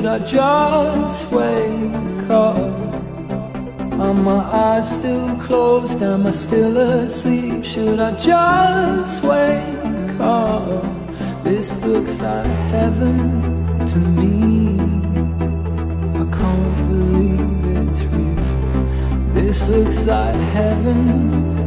Should I just wake up? Are my eyes still closed? Am I still asleep? Should I just wake up? This looks like heaven to me. I can't believe it's real. This looks like heaven.